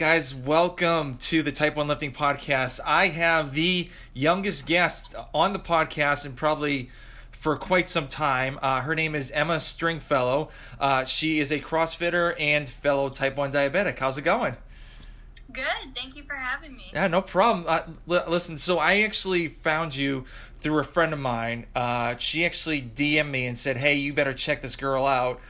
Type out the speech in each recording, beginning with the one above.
Guys, welcome to the Type 1 Lifting Podcast. I have the youngest guest on the podcast and probably for quite some time. Uh, her name is Emma Stringfellow. Uh, she is a CrossFitter and fellow Type 1 diabetic. How's it going? Good. Thank you for having me. Yeah, no problem. Uh, l- listen, so I actually found you through a friend of mine. Uh, she actually DM'd me and said, hey, you better check this girl out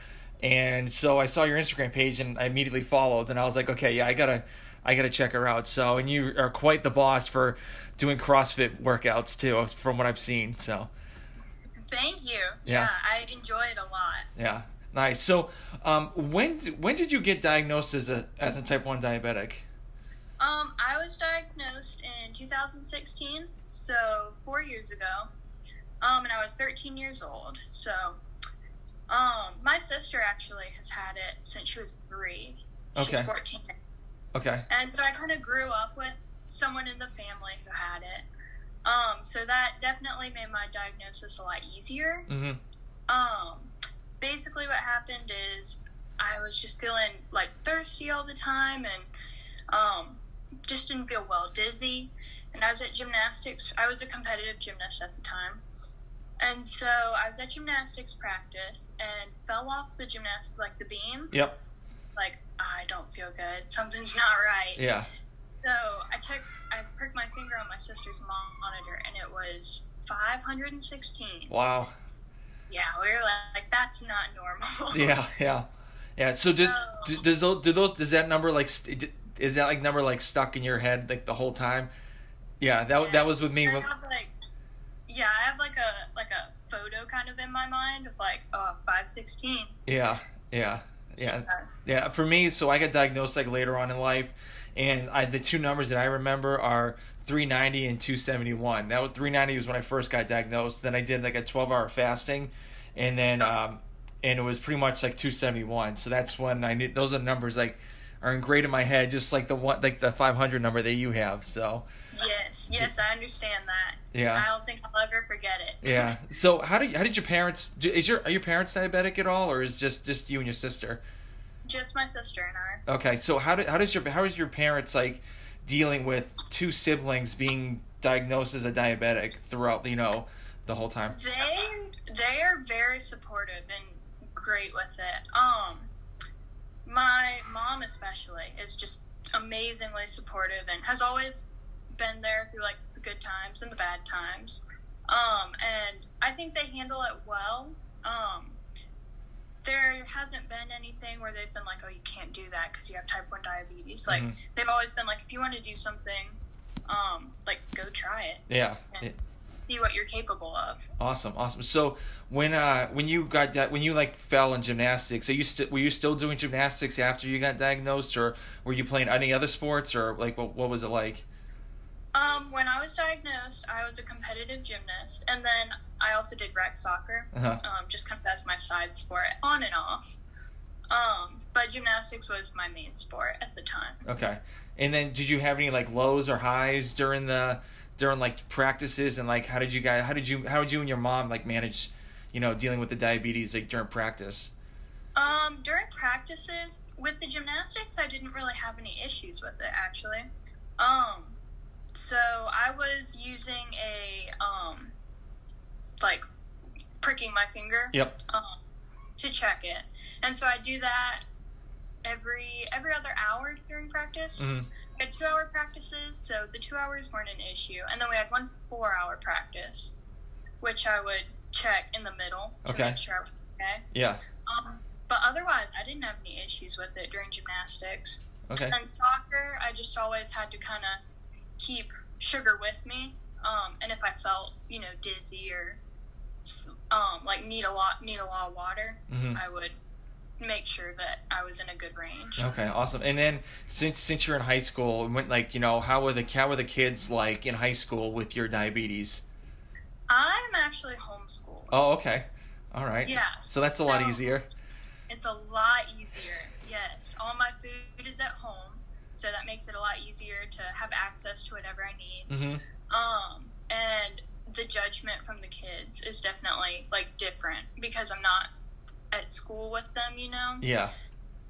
and so I saw your Instagram page and I immediately followed and I was like, okay, yeah, I gotta I gotta check her out. So and you are quite the boss for doing CrossFit workouts too, from what I've seen. So thank you. Yeah, yeah I enjoy it a lot. Yeah, nice. So um, when when did you get diagnosed as a as a type one diabetic? Um, I was diagnosed in 2016, so four years ago. Um, and I was 13 years old. So um, my sister actually has had it since she was three. Okay. She's 14. Okay. And so I kind of grew up with someone in the family who had it. Um, so that definitely made my diagnosis a lot easier. Mm-hmm. Um, basically, what happened is I was just feeling like thirsty all the time and um, just didn't feel well, dizzy. And I was at gymnastics. I was a competitive gymnast at the time. And so I was at gymnastics practice and fell off the gymnastics, like the beam. Yep. Like, I don't feel good. Something's not right. Yeah. So I checked, I pricked my finger on my sister's mom monitor and it was 516. Wow. Yeah, we were like, that's not normal. Yeah, yeah. Yeah, so did, so, does those, do those, does that number like, is that like number like stuck in your head like the whole time? Yeah, that, yeah, that was with me. Have, like, yeah, I have like a like a photo kind of in my mind of like oh, 516. Yeah, yeah, yeah, yeah. For me, so I got diagnosed like later on in life, and I the two numbers that I remember are 390 and 271. That was 390 was when I first got diagnosed. Then I did like a 12 hour fasting, and then um, and it was pretty much like 271. So that's when I knew those are numbers like are ingrained in my head, just like the one like the 500 number that you have. So Yes, yes, I understand that. Yeah. I don't think I'll ever forget it. Yeah. So how did how did your parents is your are your parents diabetic at all, or is just just you and your sister? Just my sister and I. Okay, so how did how does your how is your parents like dealing with two siblings being diagnosed as a diabetic throughout you know the whole time? They they are very supportive and great with it. Um, my mom especially is just amazingly supportive and has always been there through like the good times and the bad times. Um, and I think they handle it well. Um, there hasn't been anything where they've been like, "Oh, you can't do that because you have type one diabetes." Like mm-hmm. they've always been like, "If you want to do something, um, like go try it." Yeah. See what you're capable of. Awesome, awesome. So when uh when you got that when you like fell in gymnastics, are you st- were you still doing gymnastics after you got diagnosed, or were you playing any other sports, or like what what was it like? Um, when I was diagnosed, I was a competitive gymnast, and then I also did rec soccer, uh-huh. um, just kind of as my side sport, on and off. Um, but gymnastics was my main sport at the time. Okay, and then did you have any like lows or highs during the during like practices, and like how did you guys how did you how did you and your mom like manage, you know, dealing with the diabetes like during practice? Um, during practices with the gymnastics, I didn't really have any issues with it actually. Um, so I was using a um, like pricking my finger. Yep. Um, to check it, and so I do that every every other hour during practice. hmm We had two hour practices, so the two hours weren't an issue. And then we had one four hour practice, which I would check in the middle to Okay. make sure I was okay. Yeah. Um, but otherwise, I didn't have any issues with it during gymnastics. Okay. And soccer, I just always had to kind of keep sugar with me. Um, and if I felt, you know, dizzy or um, like need a lot need a lot of water, hmm I would make sure that I was in a good range. Okay, awesome. And then since since you're in high school, when like you know, how were the how were the kids like in high school with your diabetes? I'm actually homeschooled. Oh, okay. All right. Yeah, So that's a lot easier. it's a lot easier. Yes, all my food is at home, so that makes it a lot easier to have access to whatever I need. hmm Um, and the judgment from the kids is definitely like different because I'm not at school with them, you know. Yeah.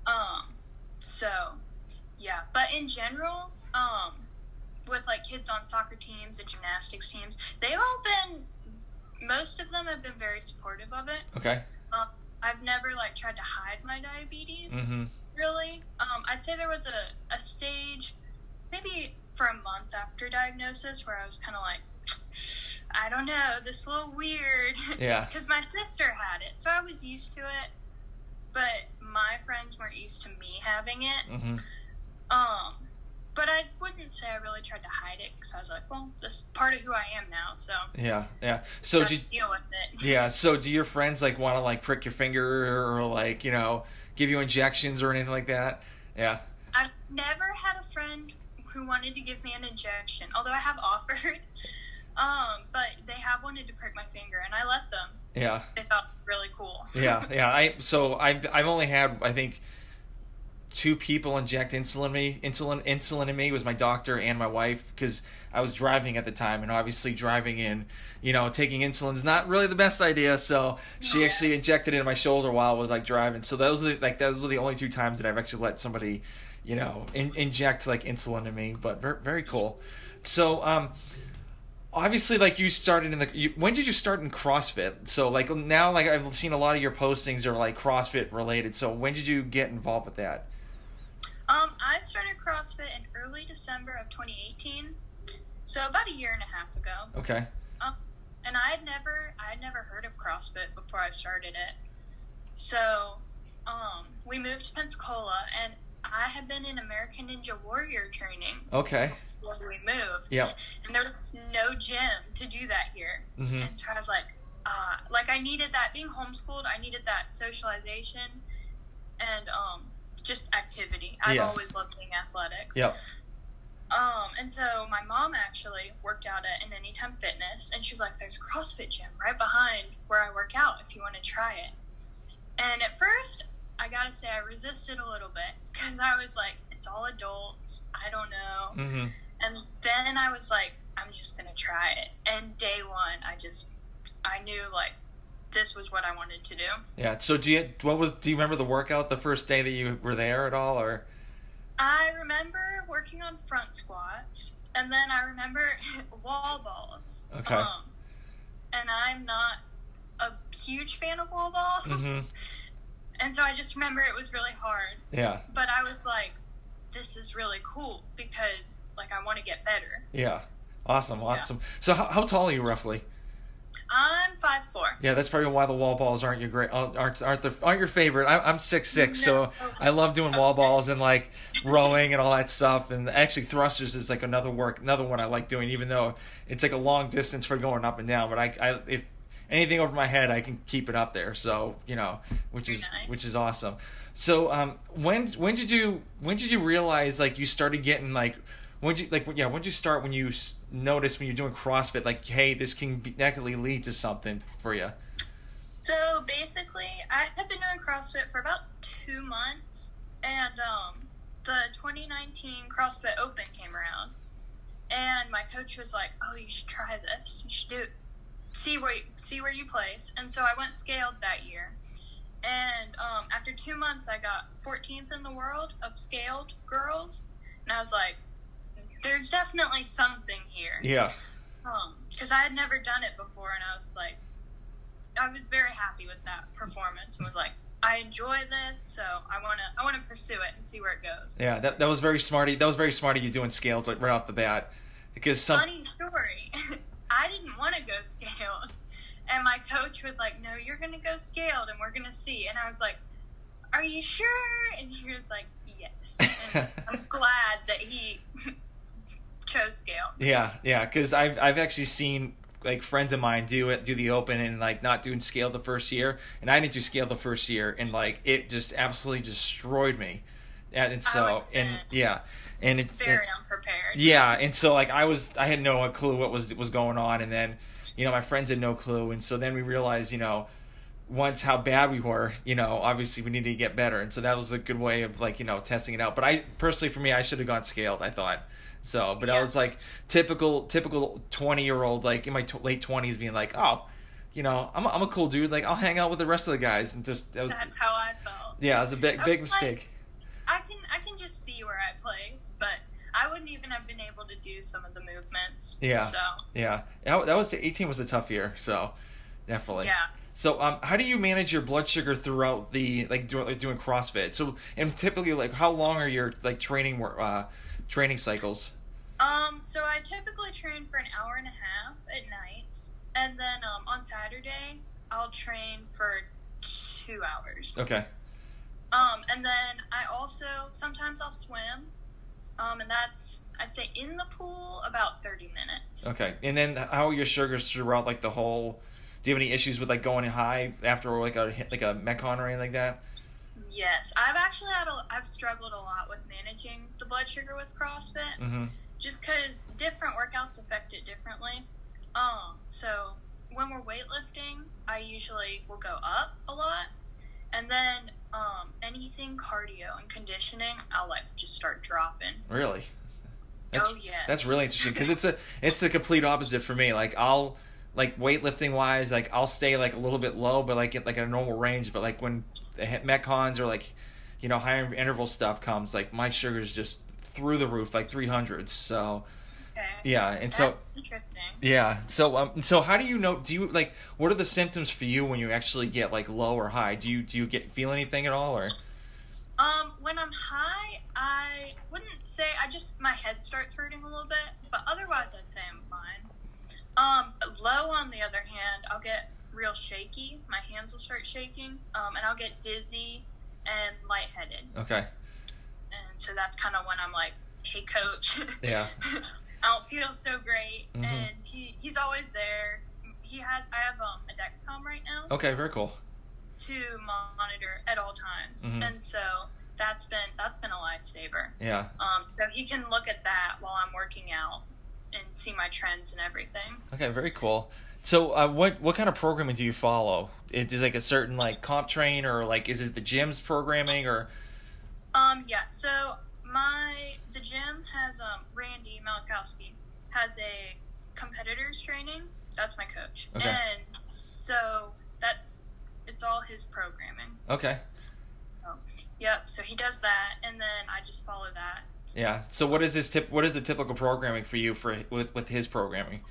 Um, so yeah, but in general, um, with like kids on soccer teams and gymnastics teams, they've all been. Most of them have been very supportive of it. Okay. Um, I've never like tried to hide my diabetes hmm really. Um, I'd say there was a, a stage, maybe for a month after diagnosis, where I was kind of like, I don't know, this is a little weird. Yeah. Because my sister had it, so I was used to it. But my friends weren't used to me having it. Mm-hmm. Um, but I wouldn't say I really tried to hide it because I was like, well, this is part of who I am now, so Yeah. Yeah. So did deal with it. yeah. So do your friends like want to like prick your finger or like you know give you injections or anything like that? Yeah. I've never had a friend who wanted to give me an injection, although I have offered. Um, but they have wanted to prick my finger, and I let them. Yeah. They thought really cool. Yeah, yeah. I so I've I've only had I think two people inject insulin me insulin insulin in me was my doctor and my wife because I was driving at the time and obviously driving in you know taking insulin is not really the best idea so she actually injected it in my shoulder while I was like driving. So those are the, like those were the only two times that I've actually let somebody you know in, inject like insulin in me but very, very cool. So um obviously like you started in the you, when did you start in crossfit? So like now like i've seen a lot of your postings are like crossfit related so when did you get involved with that Um, I started CrossFit in early December of 2018, so about a year and a half ago. okay and I had never I had never heard of CrossFit before I started it. So, um, we moved to Pensacola, and I had been in American Ninja Warrior training okay when we moved. Yeah. And there was no gym to do that here, mm-hmm. and so I was like, uh, like I needed that being homeschooled. I needed that socialization, and um, just activity. I've Yeah. always loved being athletic. Yep. Um, and so my mom actually worked out at an Anytime Fitness, and she was like, "There's a CrossFit gym right behind where I work out. If you want to try it." And at first, I gotta say, I resisted a little bit because I was like, "It's all adults. I don't know." hmm And then I was like, "I'm just gonna try it." And day one, I just, I knew like this was what I wanted to do. yeah so do you what was do you remember the workout the first day that you were there at all or I remember working on front squats, and then I remember wall balls. Okay. Um, and I'm not a huge fan of wall balls, Mm-hmm. and so I just remember it was really hard. yeah But I was like, "This is really cool because like I want to get better." yeah awesome awesome so how, how tall are you roughly I'm five four. yeah that's probably why the wall balls aren't your great aren't aren't the aren't your favorite I, i'm six six so I love doing wall balls and like rowing and all that stuff. And actually, thrusters is like another work, another one I like doing, even though it's like a long distance for going up and down. But I, I if anything over my head, I can keep it up there. So you know, which is nice. which is awesome. So um, when when did you when did you realize like you started getting like when you like yeah when you start when you s- noticed when you're doing CrossFit like hey this can be, actually lead to something for you. So basically, I had been doing CrossFit for about two months, and um, the 2019 CrossFit Open came around, and my coach was like, "Oh, you should try this. You should do it. See where you, see where you place." And so I went scaled that year, and um, after two months, I got 14th in the world of scaled girls, and I was like, "There's definitely something here." Yeah. Um, because I had never done it before, and I was like, I was very happy with that performance, and was like, I enjoy this, so I wanna I wanna pursue it and see where it goes. Yeah, that, that was very smart. That was very smart of you doing scaled like, right off the bat, because some Funny story. I didn't want to go scaled, and my coach was like, "No, you're gonna go scaled, and we're gonna see." And I was like, "Are you sure?" And he was like, "Yes." And I'm glad that he chose scaled. Yeah, yeah, because I've I've actually seen like friends of mine do it, do the open, and like not doing scale the first year, and I didn't do scale the first year, and like it just absolutely destroyed me, and, so and yeah, and it's Very it- unprepared. yeah, and so like I was I had no clue what was was going on, and then you know my friends had no clue, and so then we realized you know once how bad we were, you know, obviously we needed to get better, and so that was a good way of like you know testing it out. But I personally, for me, I should have gone scaled. I thought so, but I was like typical typical twenty year old like in my t- late twenties being like, oh, you know, I'm a, I'm a cool dude. Like I'll hang out with the rest of the guys, and just that was That's how I felt. yeah, it was a big I big was like- mistake. I can I can just see where I place, but I wouldn't even have been able to do some of the movements. Yeah. So Yeah, that that was eighteen was a tough year, so definitely. yeah. So, um, how do you manage your blood sugar throughout the like doing like doing CrossFit? So, and typically, like, how long are your like training uh training cycles? Um, so I typically train for an hour and a half at night, and then um, on Saturday I'll train for two hours. Okay, Um, and then I also sometimes I'll swim, um, and that's I'd say in the pool about thirty minutes. okay, and then how are your sugars throughout like the whole? Do you have any issues with like going high after like a like a metcon or anything like that? Yes, I've actually had a I've struggled a lot with managing the blood sugar with CrossFit. Mm-hmm. just because different workouts affect it differently. Um, so when we're weightlifting, I usually will go up a lot, and then um, anything cardio and conditioning, I'll like just start dropping. Really? That's, oh yeah, That's really interesting because it's a it's the complete opposite for me. Like I'll like weightlifting wise, like I'll stay like a little bit low, but like at like a normal range. But like when the metcons or like you know higher interval stuff comes, like my sugar's just through the roof, like three hundreds. So Okay. yeah, and so That's interesting. yeah, so um, so how do you know? Do you like what are the symptoms for you when you actually get like low or high? Do you do you get feel anything at all or? Um, when I'm high, I wouldn't say I just my head starts hurting a little bit, but otherwise I'd say I'm fine. Um, low on the other hand, I'll get real shaky. My hands will start shaking, um, and I'll get dizzy and lightheaded. Okay, And so that's kind of when I'm like, "Hey, coach, Yeah. I don't feel so great." Mhm. And he he's always there. He has I have um, a Dexcom right now okay, very cool. to monitor at all times, Mhm. and so that's been that's been a lifesaver. Yeah, Um, so you can look at that while I'm working out and see my trends and everything. Okay, very cool. So, uh, what what kind of programming do you follow? Is it like a certain like CompTrain or like is it the gym's programming or? Um, yeah. So my the gym has um Randy Malakowski has a competitors training. That's my coach, Okay. and so that's it's all his programming. Okay, Yep. So he does that, and then I just follow that. Yeah. So, what is his tip? What is the typical programming for you for with with his programming?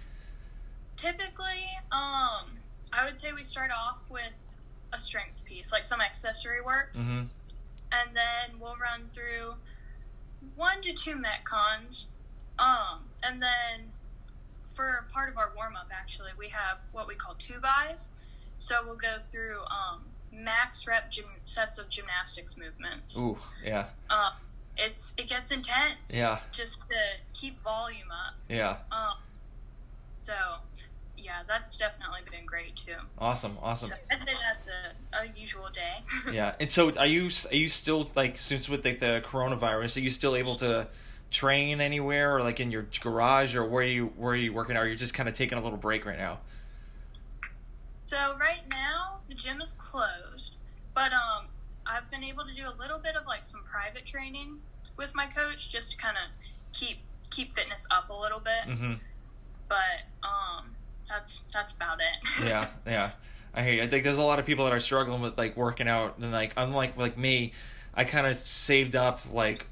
Typically, um, I would say we start off with a strength piece, like some accessory work. Mm-hmm. and then we'll run through one to two metcons. Um, and then for part of our warm up, actually, we have what we call two buys. So we'll go through um, max rep gym- sets of gymnastics movements. Ooh, yeah, Um, it's it gets intense yeah, just to keep volume up. yeah. Um, so yeah, that's definitely been great too. Awesome, awesome. So I'd say that's a, a usual day. Yeah, and so are you are you still like since with like the coronavirus, are you still able to train anywhere or like in your garage or where are you where are you working? Or are you just kind of taking a little break right now? So right now the gym is closed, but um, I've been able to do a little bit of like some private training with my coach just to kind of keep keep fitness up a little bit. Mm-hmm. But um, that's that's about it. yeah, yeah. I hear you. I think there's a lot of people that are struggling with like working out and like unlike like me, I kind of saved up like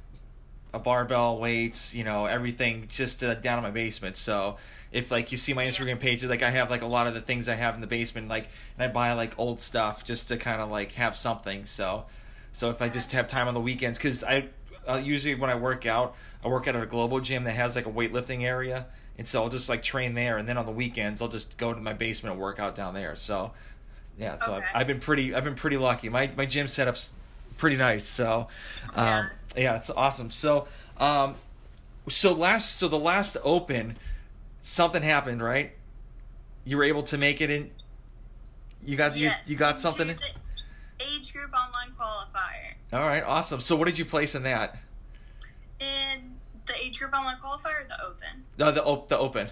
a barbell, weights, you know, everything just uh, down in my basement. So if like you see my Instagram page, like I have like a lot of the things I have in the basement, like and I buy like old stuff just to kind of like have something. So so if I just have time on the weekends, because I uh, usually when I work out, I work out at a global gym that has like a weightlifting area, and so I'll just like train there, and then on the weekends I'll just go to my basement and work out down there. So yeah, so Okay. I've, I've been pretty I've been pretty lucky. My my gym setup's pretty nice. So um, Yeah. yeah, it's awesome. So um, so last so the last open, something happened, right? You were able to make it in. You got Yes, you you got something. Age group online qualifier. All right, awesome. So what did you place in that? In the age group online qualifier or the open? The the op- the open.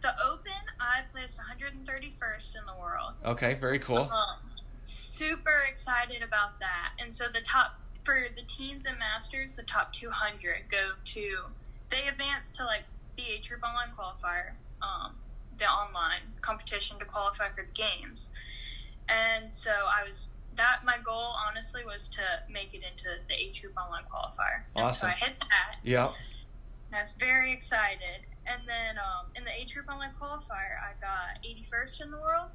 The open, I placed 131st in the world. Okay, very cool. Um, super excited about that. And so the top for the teens and masters, the top 200 go to they advance to like the age group online qualifier, um, the online competition to qualify for the games. And so I was that my goal honestly was to make it into the age group online qualifier. And Awesome. so I hit that. Yeah. And I was very excited. And then um, in the age group online qualifier, I got 81st in the world.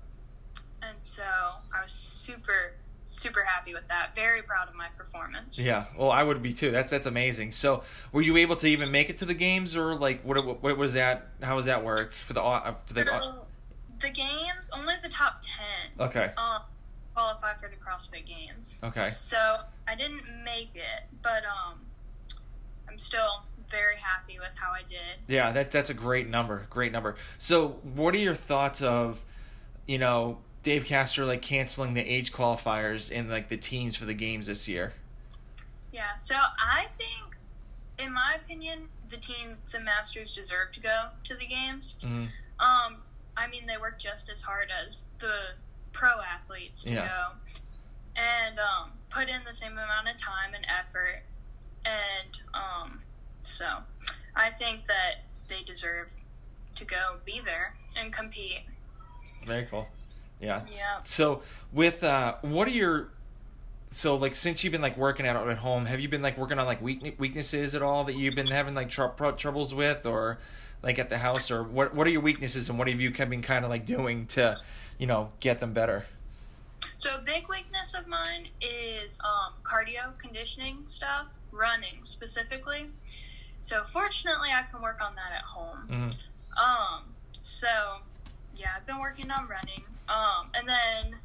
And so I was super, super happy with that. Very proud of my performance. Yeah. Well, I would be too. That's that's amazing. So, were you able to even make it to the games, or like what what, what was that? How was that work for the for the? So the games, only the top 10 Okay. um, qualify for the CrossFit Games. Okay. So I didn't make it, but um, I'm still very happy with how I did. Yeah, that that's a great number. Great number. So, what are your thoughts of, you know, Dave Castro like canceling the age qualifiers and like the teams for the games this year? Yeah, so I think, in my opinion, the teams and masters deserve to go to the games. hmm Um, I mean, they work just as hard as the pro athletes you Yeah. go, and um, put in the same amount of time and effort, and um, so I think that they deserve to go be there and compete. Very cool. Yeah. Yeah. So, with uh, what are your so like since you've been like working out at home, have you been like working on like weak- weaknesses at all that you've been having like tr- troubles with, or like at the house, or what what are your weaknesses and what have you been kind of like doing to, you know, get them better? So a big weakness of mine is um, cardio conditioning stuff, running specifically. So fortunately, I can work on that at home. Mhm. Um, so yeah, I've been working on running. Um, and then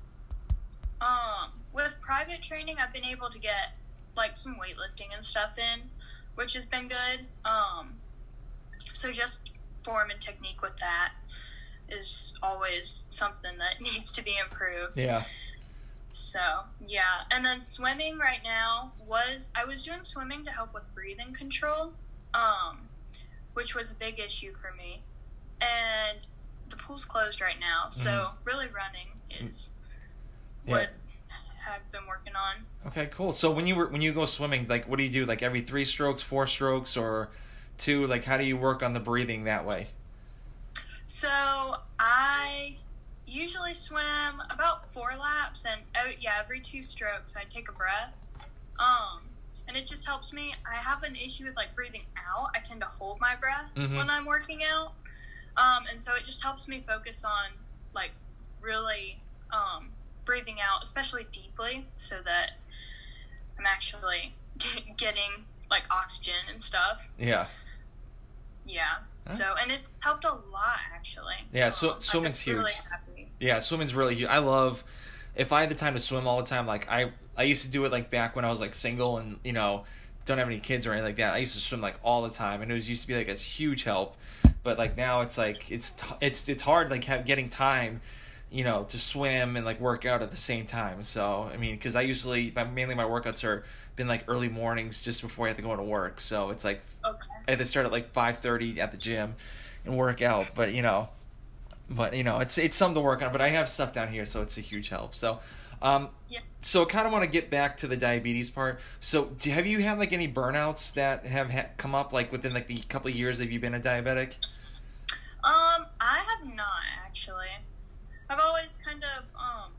um, with private training, I've been able to get like some weightlifting and stuff in, which has been good. Um, so just form and technique with that is always something that needs to be improved. Yeah. So yeah, and then swimming right now was I was doing swimming to help with breathing control, um, which was a big issue for me, and the pool's closed right now, so really running is Yeah. what I've been working on. Okay, cool. So when you were when you go swimming, like what do you do? Like every three strokes, four strokes, or two? Like how do you work on the breathing that way? So I usually swim about four laps, and oh, yeah, every two strokes I take a breath. Um, and it just helps me. I have an issue with like breathing out. I tend to hold my breath Mhm. when I'm working out, um, and so it just helps me focus on like really um, breathing out, especially deeply, so that I'm actually getting like oxygen and stuff. Yeah. Yeah. Huh? So and it's helped a lot actually. Yeah, been swimming's Really huge. happy. Yeah, swimming's really huge. I love if I had the time to swim all the time. Like I, I used to do it like back when I was like single and you know don't have any kids or anything like that. I used to swim like all the time, and it was used to be like a huge help. But like now, it's like it's t- it's it's hard like have, getting time, you know, to swim and like work out at the same time. So I mean, because I usually my, mainly my workouts are been like early mornings just before I have to go to work. So it's like Okay. I had to start at like five thirty at the gym and work out. But you know, but you know, it's it's something to work on. But I have stuff down here, so it's a huge help. So, um, Yeah. so I kind of want to get back to the diabetes part. So, do, have you had like any burnouts that have ha- come up like within like the couple of years that you've been a diabetic? Um, I have not actually. I've always kind of um,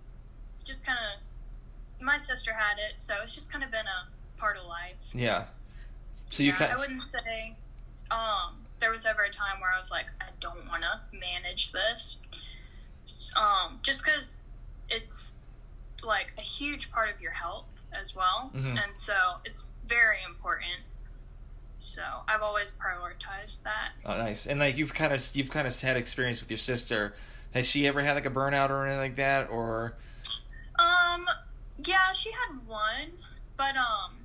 just kind of. My sister had it, so it's just kind of been a part of life. Yeah. So you yeah, kind I wouldn't say um there was ever a time where I was like, I don't want to manage this. Um, just because it's like a huge part of your health as well, Mhm. and so it's very important. So I've always prioritized that. Oh, nice. And like you've kind of you've kind of had experience with your sister. Has she ever had like a burnout or anything like that? Or Um, yeah, she had one, but um,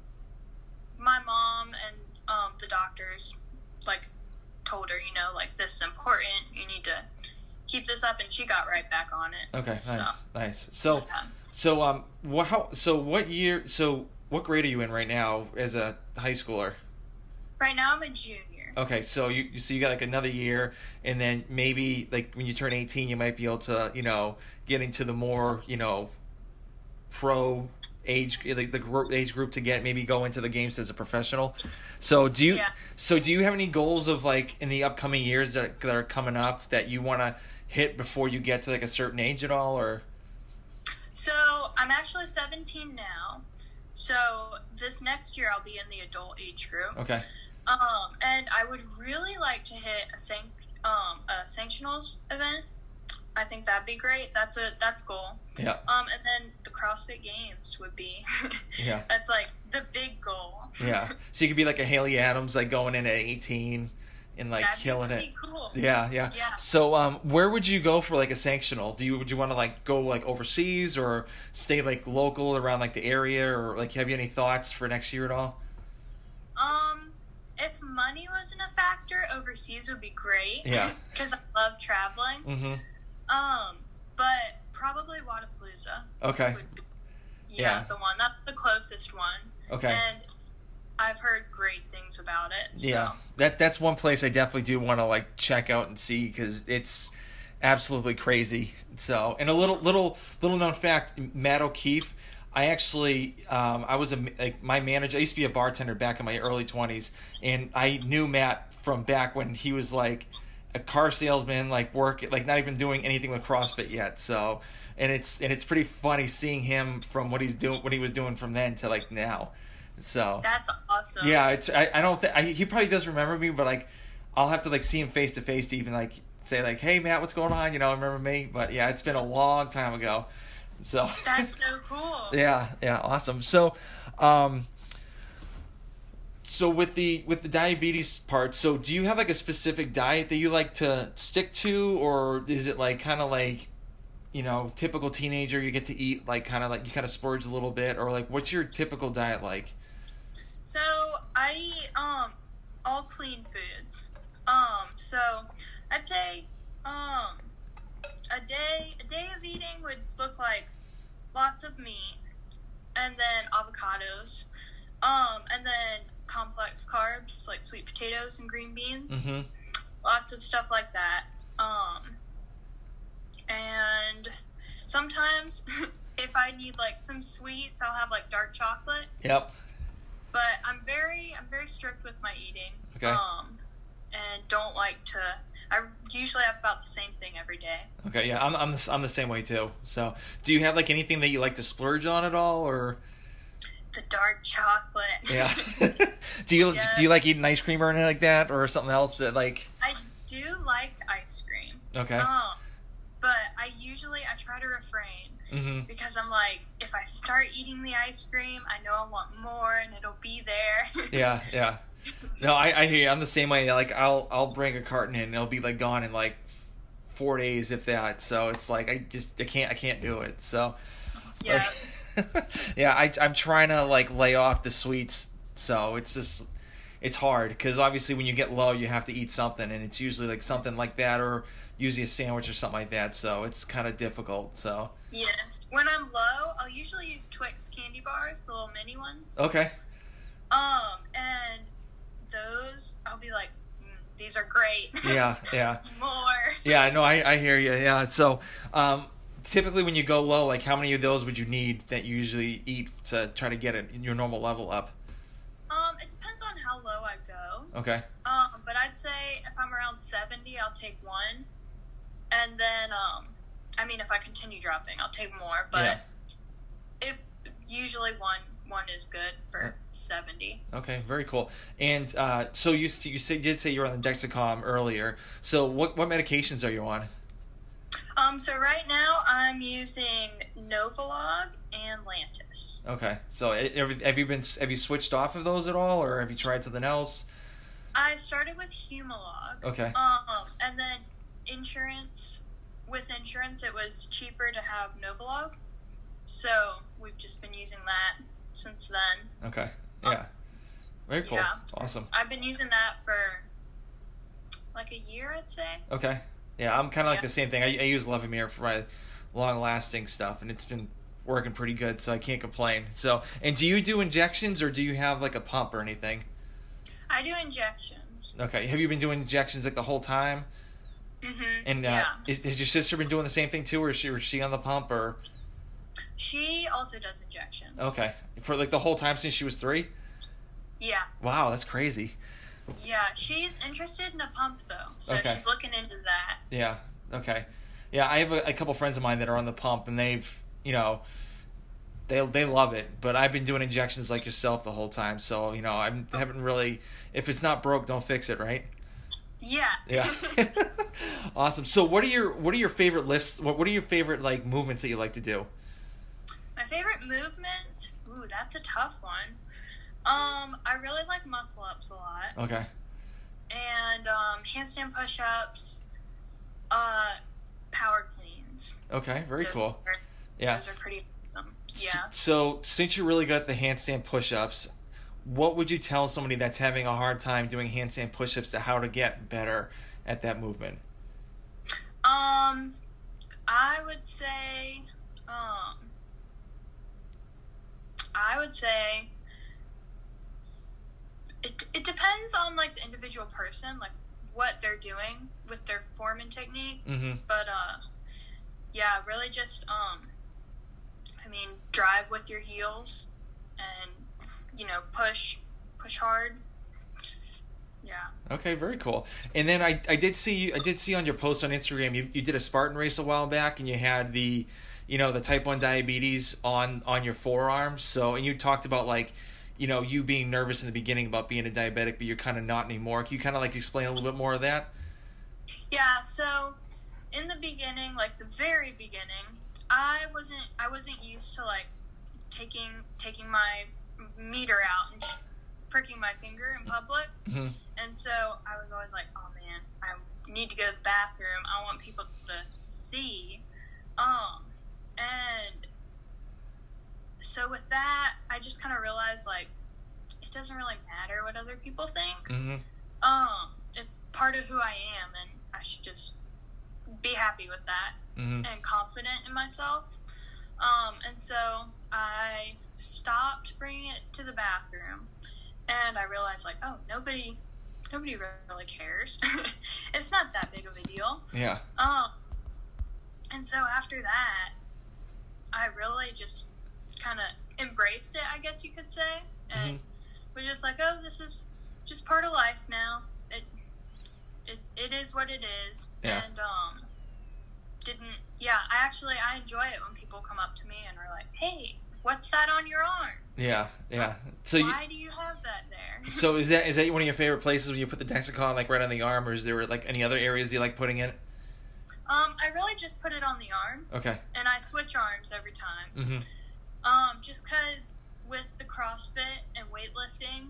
my mom and um the doctors like told her, you know, like this is important. You need to keep this up, and she got right back on it. okay, nice, nice. So yeah. so um, what how so what year? So what grade are you in right now as a high schooler? right now I'm a junior. Okay, so you so you got like another year, and then maybe like when you turn eighteen, you might be able to you know get into the more you know pro age like the group, age group to get maybe go into the games as a professional. So do you Yeah. so do you have any goals of like in the upcoming years that that are coming up that you want to hit before you get to like a certain age at all or So I'm actually 17 now. So this next year I'll be in the adult age group. okay Um, and I would really like to hit a san- um a sanctionals event. I think that'd be great. That's a that's goal. yeah Um, and then the CrossFit Games would be. Yeah. That's like the big goal. yeah so you could be like a Haley Adams like going in at eighteen and like That'd killing it. Cool. Yeah, yeah. Yeah. So, um, where would you go for like a sanctional? Do you would you want to like go like overseas or stay like local around like the area or like have you any thoughts for next year at all? If money wasn't a factor, overseas would be great. Yeah. Because I love traveling. Mm-hmm. Um, but probably Wodapalooza. Okay. Be, Yeah. yeah, the one. That's the closest one. Okay. And I've heard great things about it. So. Yeah. That that's one place I definitely do want to like check out and see because it's absolutely crazy. So, and a little little little known fact, Matt O'Keefe. I actually, um, I was a like my manager. I used to be a bartender back in my early twenties, and I knew Matt from back when he was like a car salesman, like work, like not even doing anything with CrossFit yet. So, and it's and it's pretty funny seeing him from what he's doing, what he was doing from then to like now. So That's awesome. yeah, it's I, I don't think he probably does remember me, but like I'll have to like see him face to face to even like say like, hey Matt, what's going on? You know, remember me? But yeah, it's been a long time ago. So That's so cool. yeah, yeah, awesome. So, um, so with the with the diabetes part, so do you have like a specific diet that you like to stick to, or is it like kind of like, you know, typical teenager you get to eat like kind of like you kind of splurge a little bit, or like what's your typical diet like? So I eat um all clean foods. Um, so I'd say um a day a day of eating would look like lots of meat and then avocados. Um, and then complex carbs like sweet potatoes and green beans. Mm-hmm. Lots of stuff like that. Um and sometimes if I need like some sweets, I'll have like dark chocolate Yep. but I'm very I'm very strict with my eating. Okay. Um, and don't like to. I usually have about the same thing every day. Okay, yeah, I'm I'm the, I'm the same way too. So, do you have like anything that you like to splurge on at all, or The dark chocolate. yeah? do you Yeah. do you like eating ice cream or anything like that, or something else that like? I do like ice cream. Okay. Um, but I usually I try to refrain Mm-hmm. because I'm like, if I start eating the ice cream, I know I want more, and it'll be there. Yeah, yeah. No, I I hear you. I'm the same way. Like I'll I'll bring a carton in, and it'll be like gone in like four days if that. So it's like I just I can't I can't do it. So yeah. yeah, I, I'm trying to like lay off the sweets, so it's just it's hard because obviously when you get low, you have to eat something, and it's usually like something like that, or usually a sandwich or something like that. So it's kind of difficult. So Yes. When I'm low, I'll usually use Twix candy bars, the little mini ones. okay, Um, and those, I'll be like, mm, these are great. yeah, yeah, More. yeah. No, I I hear you. Yeah. So um, typically when you go low, like how many of those would you need that you usually eat to try to get it your normal level up? Um, it depends on how low I go. Okay. Um, but I'd say if I'm around 70, I'll take one. And then, um, I mean, if I continue dropping, I'll take more. But Yeah. if usually one one is good for 70. Okay, very cool. And uh, so you you say, did say you were on the Dexcom earlier. So what what medications are you on? Um, so right now I'm using Novolog and Lantus. Okay, so have have you been have you switched off of those at all, or have you tried something else? I started with Humalog. Okay. Um, and then insurance. With insurance, it was cheaper to have Novolog, so we've just been using that since then. Okay. Yeah. Very cool. Yeah. Awesome. I've been using that for like a year, I'd say. Okay. Yeah, I'm kind of like Yeah. the same thing. I, I use Levemir for my long-lasting stuff, and it's been working pretty good, so I can't complain. So, and do you do injections, or do you have like a pump or anything? I do injections. Okay. Have you been doing injections like the whole time? Mm-hmm. And uh, yeah, is, has your sister been doing the same thing too, or is she, or is she on the pump, or she also does injections. okay for like the whole time since she was three? Yeah, Wow, that's crazy. yeah. She's interested in a pump though, so Okay. she's looking into that. Yeah. Okay. Yeah, I have a, a couple friends of mine that are on the pump, and they've, you know, they they love it. But I've been doing injections like yourself the whole time, so you know, I haven't really. If it's not broke, don't fix it, right? Yeah. Yeah. awesome. So, what are your what are your favorite lifts? What what are your favorite like movements that you like to do? My favorite movements? Ooh, that's a tough one. Um, I really like muscle ups a lot, Okay. and um, handstand push ups, uh, power cleans. Okay. Very Those cool. are- Yeah. Those are pretty awesome. Yeah. So, since you really got the handstand push-ups, what would you tell somebody that's having a hard time doing handstand push-ups to how to get better at that movement? Um, I would say, um, I would say it, it depends on like the individual person, like what they're doing with their form and technique. Mm-hmm. But uh, yeah, really just um, I mean, drive with your heels, and you know, push, push hard. Yeah. Okay, very cool. And then I, I did see you I did see on your post on Instagram you, you did a Spartan race a while back and you had the you know the type 1 diabetes on on your forearms. So and you talked about like you know you being nervous in the beginning about being a diabetic but you're kind of not anymore. Can you kind of like explain a little bit more of that? Yeah, so in the beginning, like the very beginning, I wasn't I wasn't used to like taking taking my meter out and pricking my finger in public, hmm and so I was always like, oh man, I need to go to the bathroom. I want people to see, um, and so with that, I just kind of realized like it doesn't really matter what other people think hmm um, it's part of who I am, and I should just be happy with that hmm and confident in myself. Um, and so I stopped bringing it to the bathroom, and I realized like, oh, nobody, nobody really cares. it's not that big of a deal. Yeah. Um, and so after that, I really just kind of embraced it, I guess you could say, and was just like, oh, this is just part of life now. It it, it is what it is, Yeah. and um, didn't yeah. I actually I enjoy it when people come up to me and are like, hey, what's that on your arm? Yeah. Yeah. So you Why do you have that there? so is that is that one of your favorite places when you put the Dexicon like right on the arm or is there like any other areas you like putting it? Um, I really just put it on the arm, Okay. and I switch arms every time. Mhm. Um, just because with the CrossFit and weightlifting,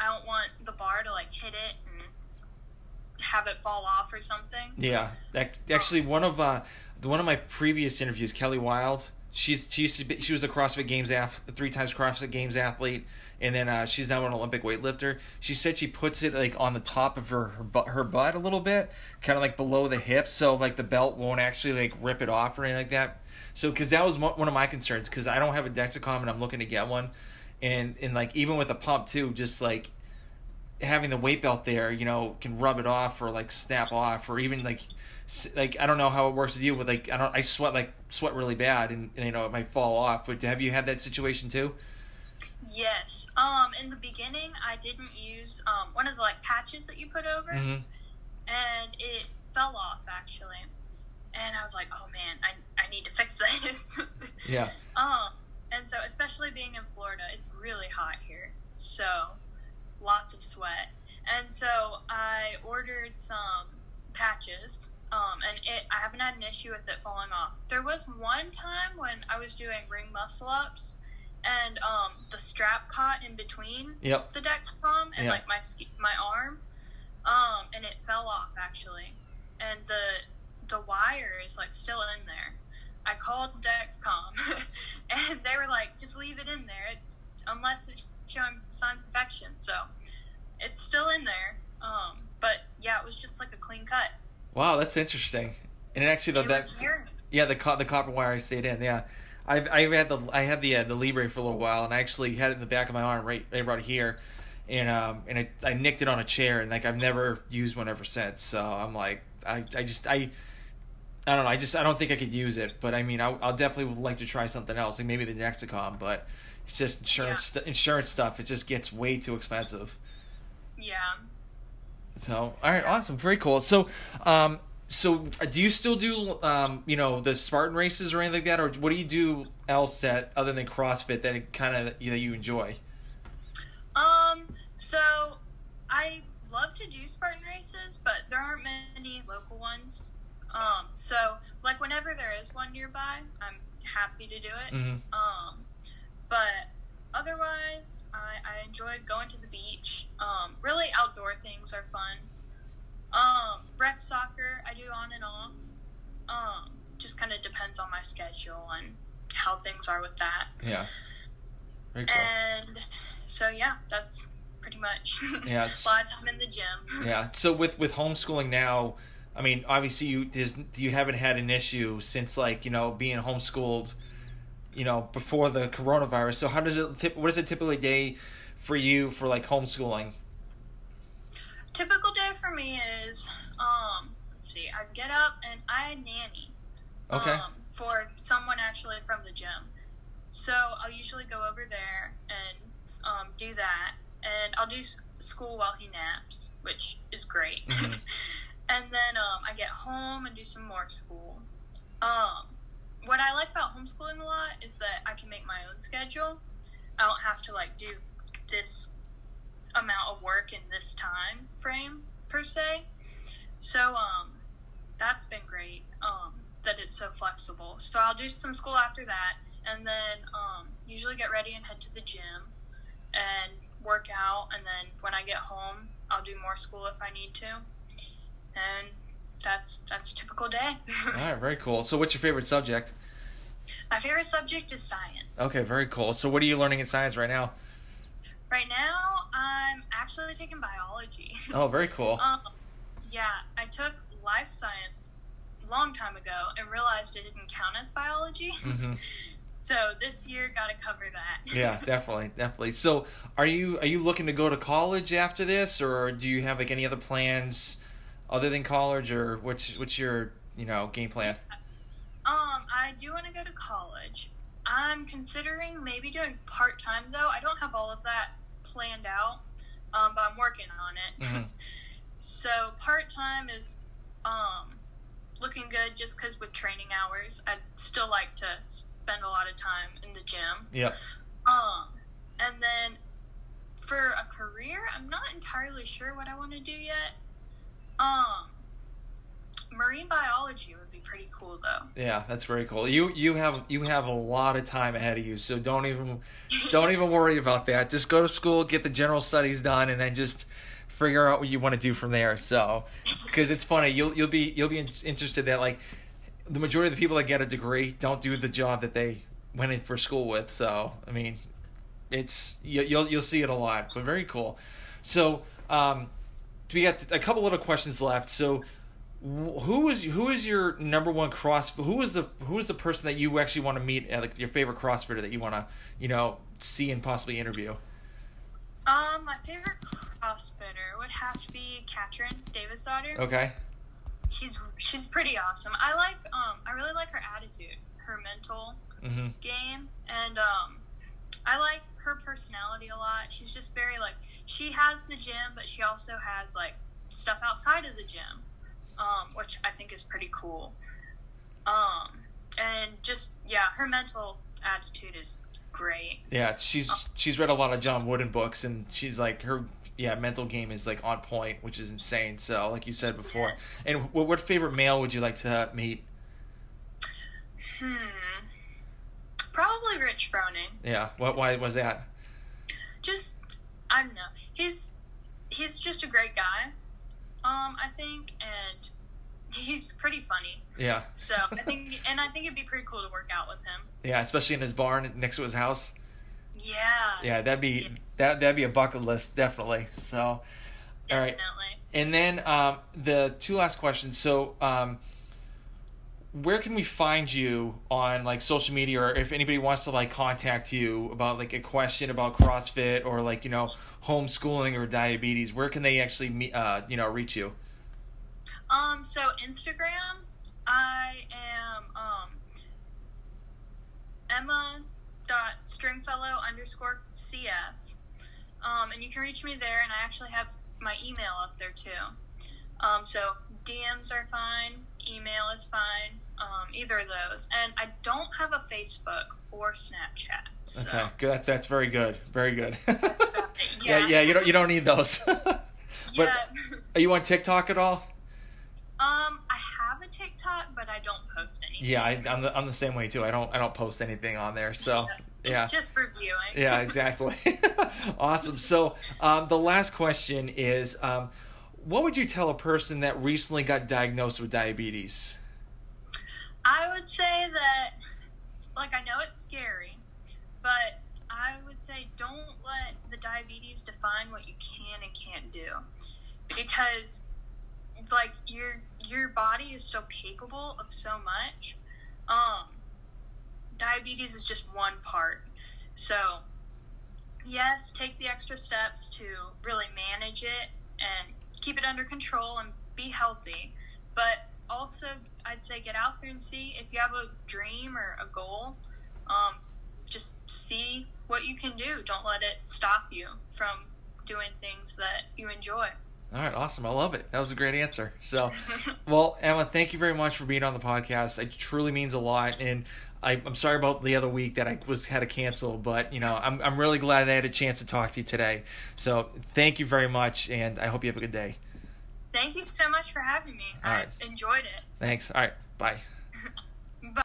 I don't want the bar to like hit it and have it fall off or something. Yeah, Ac- actually, one of uh, one of my previous interviews, Kelly Wild. She's she used to be, she was a CrossFit Games ath three times CrossFit Games athlete, and then uh, she's now an Olympic weightlifter. She said she puts it like on the top of her her, butt, her butt a little bit, kind of like below the hips, so like the belt won't actually like rip it off or anything like that. So because that was mo- one of my concerns because I don't have a Dexicom and I'm looking to get one, and and like even with a pump too, just like having the weight belt there, you know, can rub it off or like snap off or even like like I don't know how it works with you, but like I don't I sweat like sweat really bad and, and you know it might fall off. But have you had that situation too? Yes. Um, in the beginning, I didn't use um one of the like patches that you put over, Mm-hmm. and it fell off actually. And I was like, oh man, I I need to fix this. Yeah. Um, and so especially being in Florida, it's really hot here. So lots of sweat. And so I ordered some patches. Um, and it, I haven't had an issue with it falling off. There was one time when I was doing ring muscle ups, and um, the strap caught in between Yep. the Dexcom and Yeah. like my my arm, um, and it fell off actually, and the the wire is like still in there. I called Dexcom, and they were like, "Just leave it in there. It's unless it's showing signs of infection, so it's still in there." Um, but yeah, it was just like a clean cut. Wow, that's interesting. And actually, though, that yeah, the co- the copper wire I stayed in. Yeah, I've I've had the I had the uh, the Libre for a little while, and I actually had it in the back of my arm, right right here, and um and it, I nicked it on a chair, and like I've never used one ever since. So I'm like, I I just I. I don't know. I just I don't think I could use it, but I mean, I, I'll definitely would like to try something else, like maybe the Dexcom. But it's just insurance stu- insurance stuff. It just gets way too expensive. yeah. So, all right, awesome, very cool. So, um, so uh, do you still do, um, you know, the Spartan races or anything like that, or what do you do else that other than CrossFit that kind of that you enjoy? Um, so I love to do Spartan races, but there aren't many local ones. Um, so like whenever there is one nearby, I'm happy to do it. Mm-hmm. Um, but otherwise, I, I enjoy going to the beach. Um, really outdoor things are fun. Um, rec soccer I do on and off. Um, just kind of depends on my schedule and how things are with that. Yeah, cool. And so yeah, that's pretty much. Yeah, it's- a lot of time in the gym. Yeah. So with with homeschooling now, I mean, obviously you you haven't had an issue since like you know being homeschooled, you know, before the coronavirus. So how does it tip? What is a typical day for you for like homeschooling? Typical day for me is, um, let's see, I get up and I nanny. Okay. Um, for someone actually from the gym. So I'll usually go over there and um, do that, and I'll do s- school while he naps, which is great. Mhm. and then um, I get home and do some more school. Um, what I like about homeschooling a lot is that I can make my own schedule. I don't have to like do this amount of work in this time frame per se. So um, that's been great. Um, that it's so flexible. So I'll do some school after that, and then um, usually get ready and head to the gym and work out. And then when I get home, I'll do more school if I need to. And that's that's a typical day. All right, very cool. So what's your favorite subject? My favorite subject is science. Okay, very cool. So what are you learning in science right now? Right now, I'm actually taking biology. Oh, very cool. Um, yeah, I took life science a long time ago and realized it didn't count as biology. hmm so this year, got to cover that. Yeah, definitely, definitely. So, are you are you looking to go to college after this, or do you have like any other plans other than college, or what's what's your you know game plan? I do want to go to college. I'm considering maybe doing part time though. I don't have all of that planned out, um, but I'm working on it. Mhm. so part time is um, looking good just because with training hours, I'd still like to spend a lot of time in the gym. Yep. Um, and then for a career, I'm not entirely sure what I want to do yet. Um, marine biology would be pretty cool though. Yeah, that's very cool. You you have you have a lot of time ahead of you, so don't even don't even worry about that. Just go to school, get the general studies done, and then just figure out what you want to do from there. So, because it's funny, you'll you'll be you'll be interested that like the majority of the people that get a degree don't do the job that they went in for school with. So, I mean, it's you, you'll you'll see it a lot, but very cool. So, um, we got a couple little questions left. So, who is who is your number one cross? Who is the who is the person that you actually want to meet? uh, Like your favorite CrossFitter that you want to you know see and possibly interview? Um, my favorite CrossFitter would have to be Katrin Davidsdottir. Okay. She's she's pretty awesome. I like um I really like her attitude, her mental hmm game, and um I like her personality a lot. She's just very like she has the gym, but she also has like stuff outside of the gym, um, which I think is pretty cool. Um, and just yeah, her mental attitude is great. Yeah, she's Oh. she's read a lot of John Wooden books, and she's like her yeah mental game is like on point, which is insane. So like you said before, Yes. and what, what favorite male would you like to meet? Hmm. Probably Rich Froning. Yeah, what why was that? Just I don't know. He's he's just a great guy. Um, I think, and he's pretty funny. Yeah, So I think, and I think it'd be pretty cool to work out with him. yeah, especially in his barn next to his house. Yeah. Yeah, that'd be Yeah. that that'd be a bucket list definitely. So, all right. Definitely. And then um, the two last questions. So, um, where can we find you on like social media, or if anybody wants to like contact you about like a question about CrossFit or like you know homeschooling or diabetes? Where can they actually meet, uh, you know reach you? Um, so Instagram, I am um Emma dot Stringfellow underscore CF. Um, and you can reach me there, and I actually have my email up there too. Um, so DMs are fine, email is fine, um, either of those. And I don't have a Facebook or Snapchat. So. Okay, good. That's that's very good. Very good. yeah, Yeah. yeah. You don't you don't need those. but Yeah. are you on TikTok at all? Um, I have a TikTok, but I don't post anything. Yeah, I, I'm the I'm the same way too. I don't I don't post anything on there. So It's yeah. just for viewing. yeah, exactly. awesome. So, um, the last question is um, what would you tell a person that recently got diagnosed with diabetes? I would say that, like, I know it's scary, but I would say don't let the diabetes define what you can and can't do, because, like, your your body is still capable of so much. Um, diabetes is just one part. So, yes, take the extra steps to really manage it and keep it under control and be healthy. But also, I'd say get out there and see if you have a dream or a goal. Um, just see what you can do. Don't let it stop you from doing things that you enjoy. All right, awesome. I love it. That was a great answer. So, well, Emma, thank you very much for being on the podcast. It truly means a lot, and I, I'm sorry about the other week that I was had to cancel, but you know, I'm I'm really glad I had a chance to talk to you today. So, thank you very much, and I hope you have a good day. Thank you so much for having me. All I right. enjoyed it. Thanks. All right, bye. Bye.